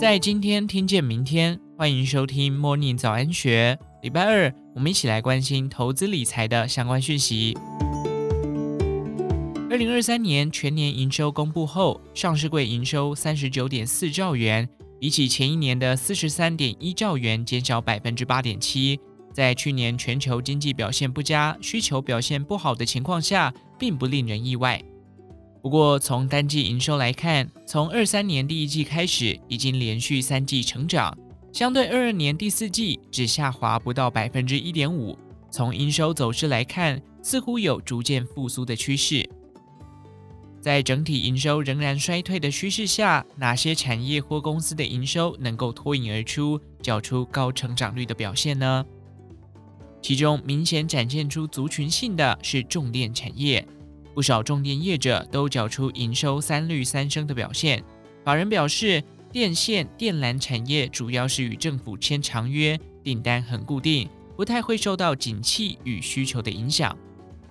在今天听见明天，欢迎收听 Morning 早安学。礼拜二，我们一起来关心投资理财的相关讯息。二零二三年全年营收公布后，上市柜营收三十九点四兆元，比起前一年的四十三点一兆元减少百分之八点七。在去年全球经济表现不佳、需求表现不好的情况下，并不令人意外。不过，从单季营收来看，从二三年第一季开始，已经连续三季成长，相对二二年第四季只下滑不到百分之一点五。从营收走势来看，似乎有逐渐复苏的趋势。在整体营收仍然衰退的趋势下，哪些产业或公司的营收能够脱颖而出，缴出高成长率的表现呢？其中明显展现出族群性的是重电产业，不少重电业者都缴出营收三率三升的表现。法人表示，电线电缆产业主要是与政府签长约，订单很固定，不太会受到景气与需求的影响。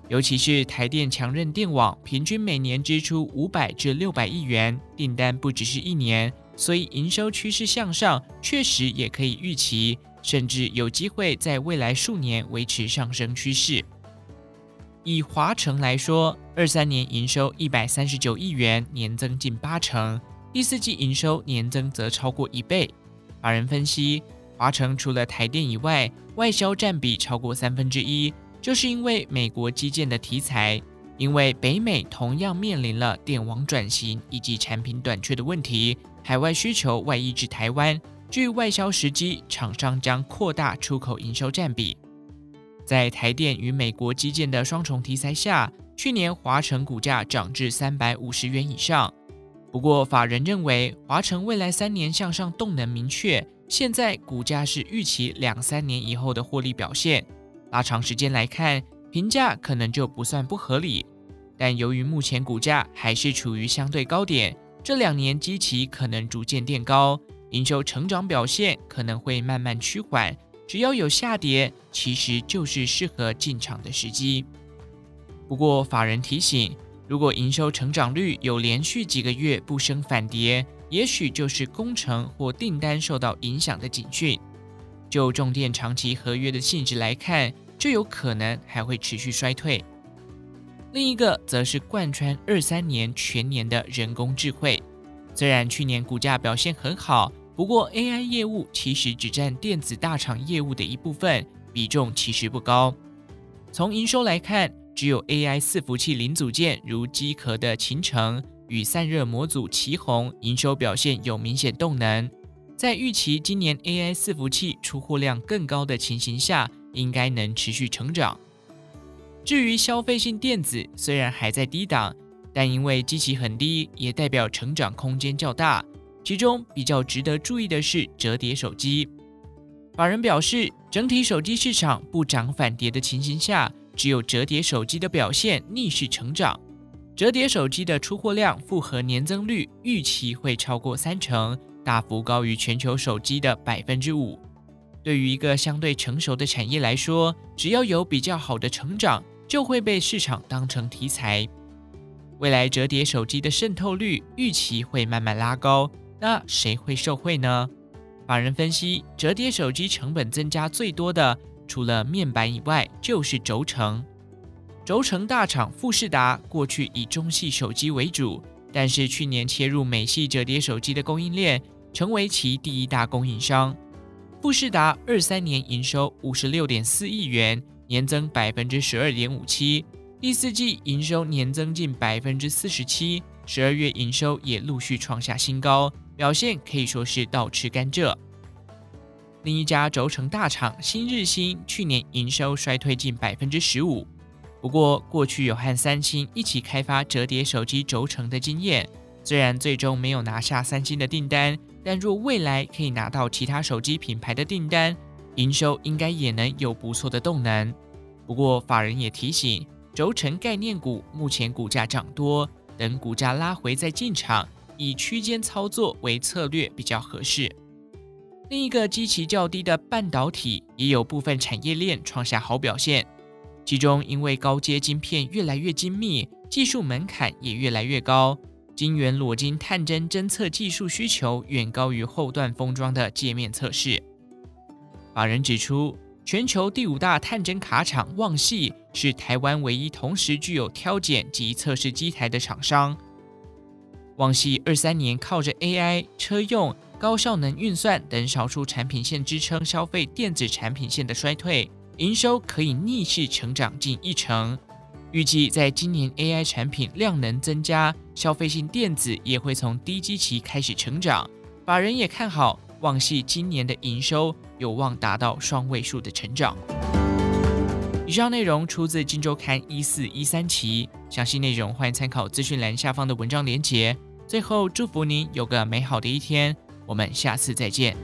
尤其是台电强韧电网，平均每年支出五百至六百亿元，订单不只是一年，所以营收趋势向上，确实也可以预期。甚至有机会在未来数年维持上升趋势。以华城来说，二三年营收一百三十九亿元，年增近八成；第四季营收年增则超过一倍。法人分析，华城除了台电以外，外销占比超过三分之一，就是因为美国基建的题材。因为北美同样面临了电网转型以及产品短缺的问题，海外需求外溢至台湾。据外销时机，厂商将扩大出口营收占比。在台电与美国基建的双重题材下，去年华城股价涨至三百五十元以上。不过，法人认为华城未来三年向上动能明确，现在股价是预期两三年以后的获利表现。拉长时间来看，评价可能就不算不合理。但由于目前股价还是处于相对高点，这两年基期可能逐渐垫高。营收成长表现可能会慢慢趋缓，只要有下跌，其实就是适合进场的时机。不过，法人提醒，如果营收成长率有连续几个月不升反跌，也许就是工程或订单受到影响的警讯。就重电长期合约的性质来看，这有可能还会持续衰退。另一个则是贯穿二三年全年的人工智慧，虽然去年股价表现很好。不过，AI 业务其实只占电子大厂业务的一部分，比重其实不高。从营收来看，只有 AI 伺服器零组件，如机壳的勤诚与散热模组奇鋐，营收表现有明显动能。在预期今年 AI 伺服器出货量更高的情形下，应该能持续成长。至于消费性电子，虽然还在低档，但因为基期很低，也代表成长空间较大。其中比较值得注意的是折叠手机。法人表示，整体手机市场不涨反跌的情形下，只有折叠手机的表现逆势成长。折叠手机的出货量复合年增率预期会超过三成，大幅高于全球手机的百分之五。对于一个相对成熟的产业来说，只要有比较好的成长，就会被市场当成题材。未来折叠手机的渗透率预期会慢慢拉高。那谁会受惠呢？法人分析，折叠手机成本增加最多的，除了面板以外，就是轴承。轴承大厂富士达过去以中系手机为主，但是去年切入美系折叠手机的供应链，成为其第一大供应商。富士达二三年营收五十六点四亿元，年增百分之十二点五七，第四季营收年增近百分之四十七，十二月营收也陆续创下新高。表现可以说是倒吃甘蔗。另一家轴承大厂新日新去年营收衰退近百分之十五，不过过去有和三星一起开发折叠手机轴承的经验，虽然最终没有拿下三星的订单，但若未来可以拿到其他手机品牌的订单，营收应该也能有不错的动能。不过法人也提醒，轴承概念股目前股价涨多，等股价拉回再进场。以区间操作为策略比较合适。另一个基期较低的半导体也有部分产业链创下好表现，其中因为高阶晶片越来越精密，技术门槛也越来越高，晶圆裸晶探针侦测技术需求远高于后段封装的界面测试。法人指出，全球第五大探针卡厂旺系是台湾唯一同时具有挑拣及测试机台的厂商。旺系二三年靠着 AI、车用、高效能运算等少数产品线支撑消费电子产品线的衰退，营收可以逆势成长近一成。预计在今年 AI 产品量能增加，消费性电子也会从低基期开始成长。法人也看好旺系今年的营收有望达到双位数的成长。以上内容出自《金周刊》一四一三期，详细内容欢迎参考资讯栏下方的文章连结。最后，祝福您有个美好的一天，我们下次再见。